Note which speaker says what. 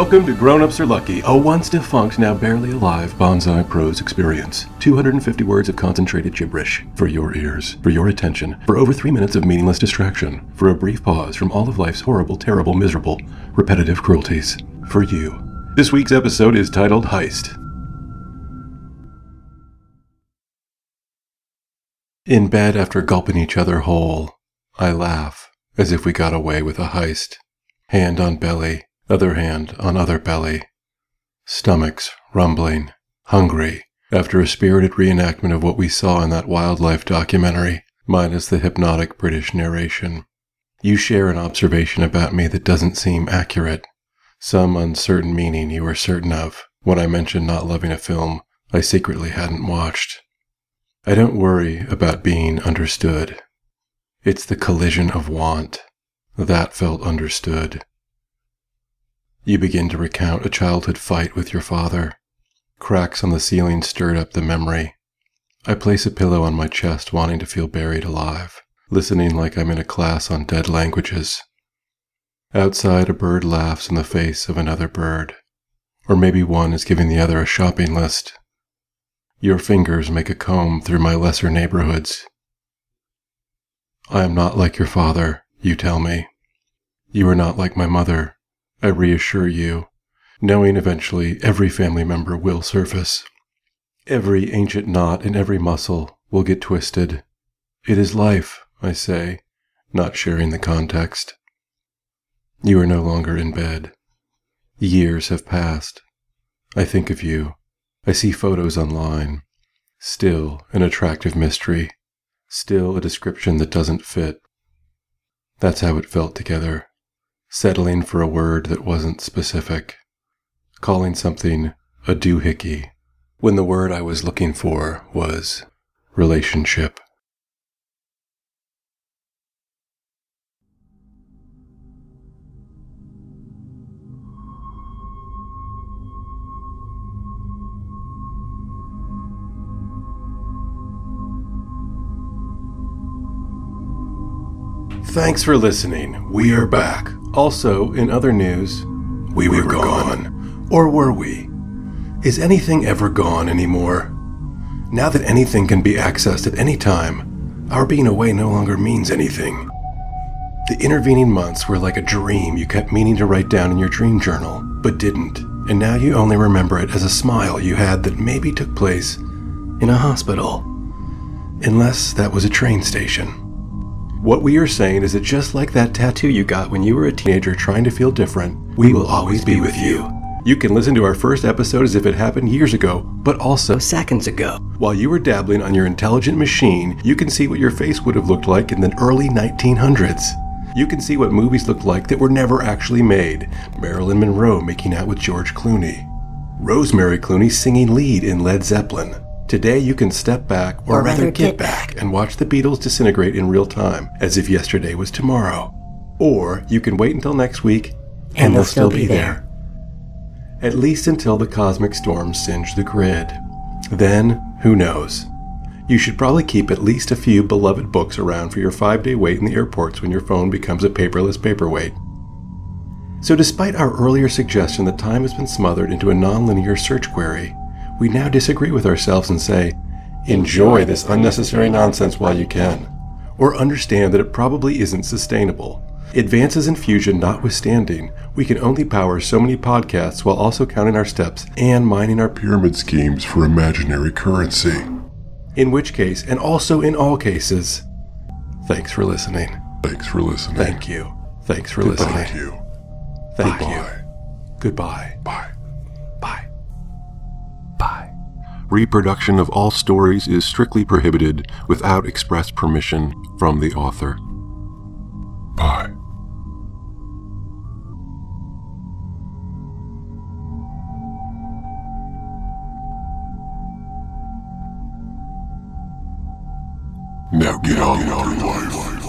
Speaker 1: Welcome to Grown Ups Are Lucky, a once defunct, now barely alive bonsai prose experience. 250 words of concentrated gibberish for your ears, for your attention, for over three minutes of meaningless distraction, for a brief pause from all of life's horrible, terrible, miserable, repetitive cruelties. For you. This week's episode is titled Heist. In bed after gulping each other whole, I laugh as if we got away with a heist. Hand on belly, other hand on other belly. Stomachs rumbling, hungry, after a spirited reenactment of what we saw in that wildlife documentary, minus the hypnotic British narration. You share an observation about me that doesn't seem accurate, some uncertain meaning you are certain of when I mention not loving a film I secretly hadn't watched. I don't worry about being understood. It's the collision of want. That felt understood. You begin to recount a childhood fight with your father. Cracks on the ceiling stirred up the memory. I place a pillow on my chest, wanting to feel buried alive, listening like I'm in a class on dead languages. Outside, a bird laughs in the face of another bird. Or maybe one is giving the other a shopping list. Your fingers make a comb through my lesser neighborhoods. I am not like your father, you tell me. You are not like my mother, I reassure you, knowing eventually every family member will surface. Every ancient knot in every muscle will get twisted. It is life, I say, not sharing the context. You are no longer in bed. Years have passed. I think of you. I see photos online. Still an attractive mystery. Still a description that doesn't fit. That's how it felt together settling for a word that wasn't specific, calling something a doohickey when the word I was looking for was relationship. Thanks for listening. We are back. Also, in other news, we, we were, gone. gone. Or were we? Is anything ever gone anymore? Now that anything can be accessed at any time, our being away no longer means anything. The intervening months were like a dream you kept meaning to write down in your dream journal, but didn't, and now you only remember it as a smile you had that maybe took place in a hospital. Unless that was a train station. What we are saying is that just like that tattoo you got when you were a teenager trying to feel different, we will always be with you. You can listen to our first episode as if it happened years ago, but also seconds ago. While you were dabbling on your intelligent machine, you can see what your face would have looked like in the early 1900s. You can see what movies looked like that were never actually made. Marilyn Monroe making out with George Clooney. Rosemary Clooney singing lead in Led Zeppelin. Today you can step back, or, or rather, rather, get, back, back, and watch the Beatles disintegrate in real time, as if yesterday was tomorrow. Or you can wait until next week, and, and they'll, still, be there. there. At least until the cosmic storms singe the grid. Then, who knows? You should probably keep at least a few beloved books around for your five day wait in the airports when your phone becomes a paperless paperweight. So, despite our earlier suggestion that time has been smothered into a nonlinear search query, we now disagree with ourselves and say, enjoy this unnecessary nonsense while you can, or understand that it probably isn't sustainable. Advances in fusion notwithstanding, we can only power so many podcasts while also counting our steps and mining our pyramid schemes for imaginary currency. In which case, and also in all cases, thanks for listening. Thanks for listening. Thank you. Thanks for Goodbye. listening. Thank you. Thank Goodbye. you. Goodbye. Bye. Reproduction of all stories is strictly prohibited without express permission from the author. Bye. Now get on with your life.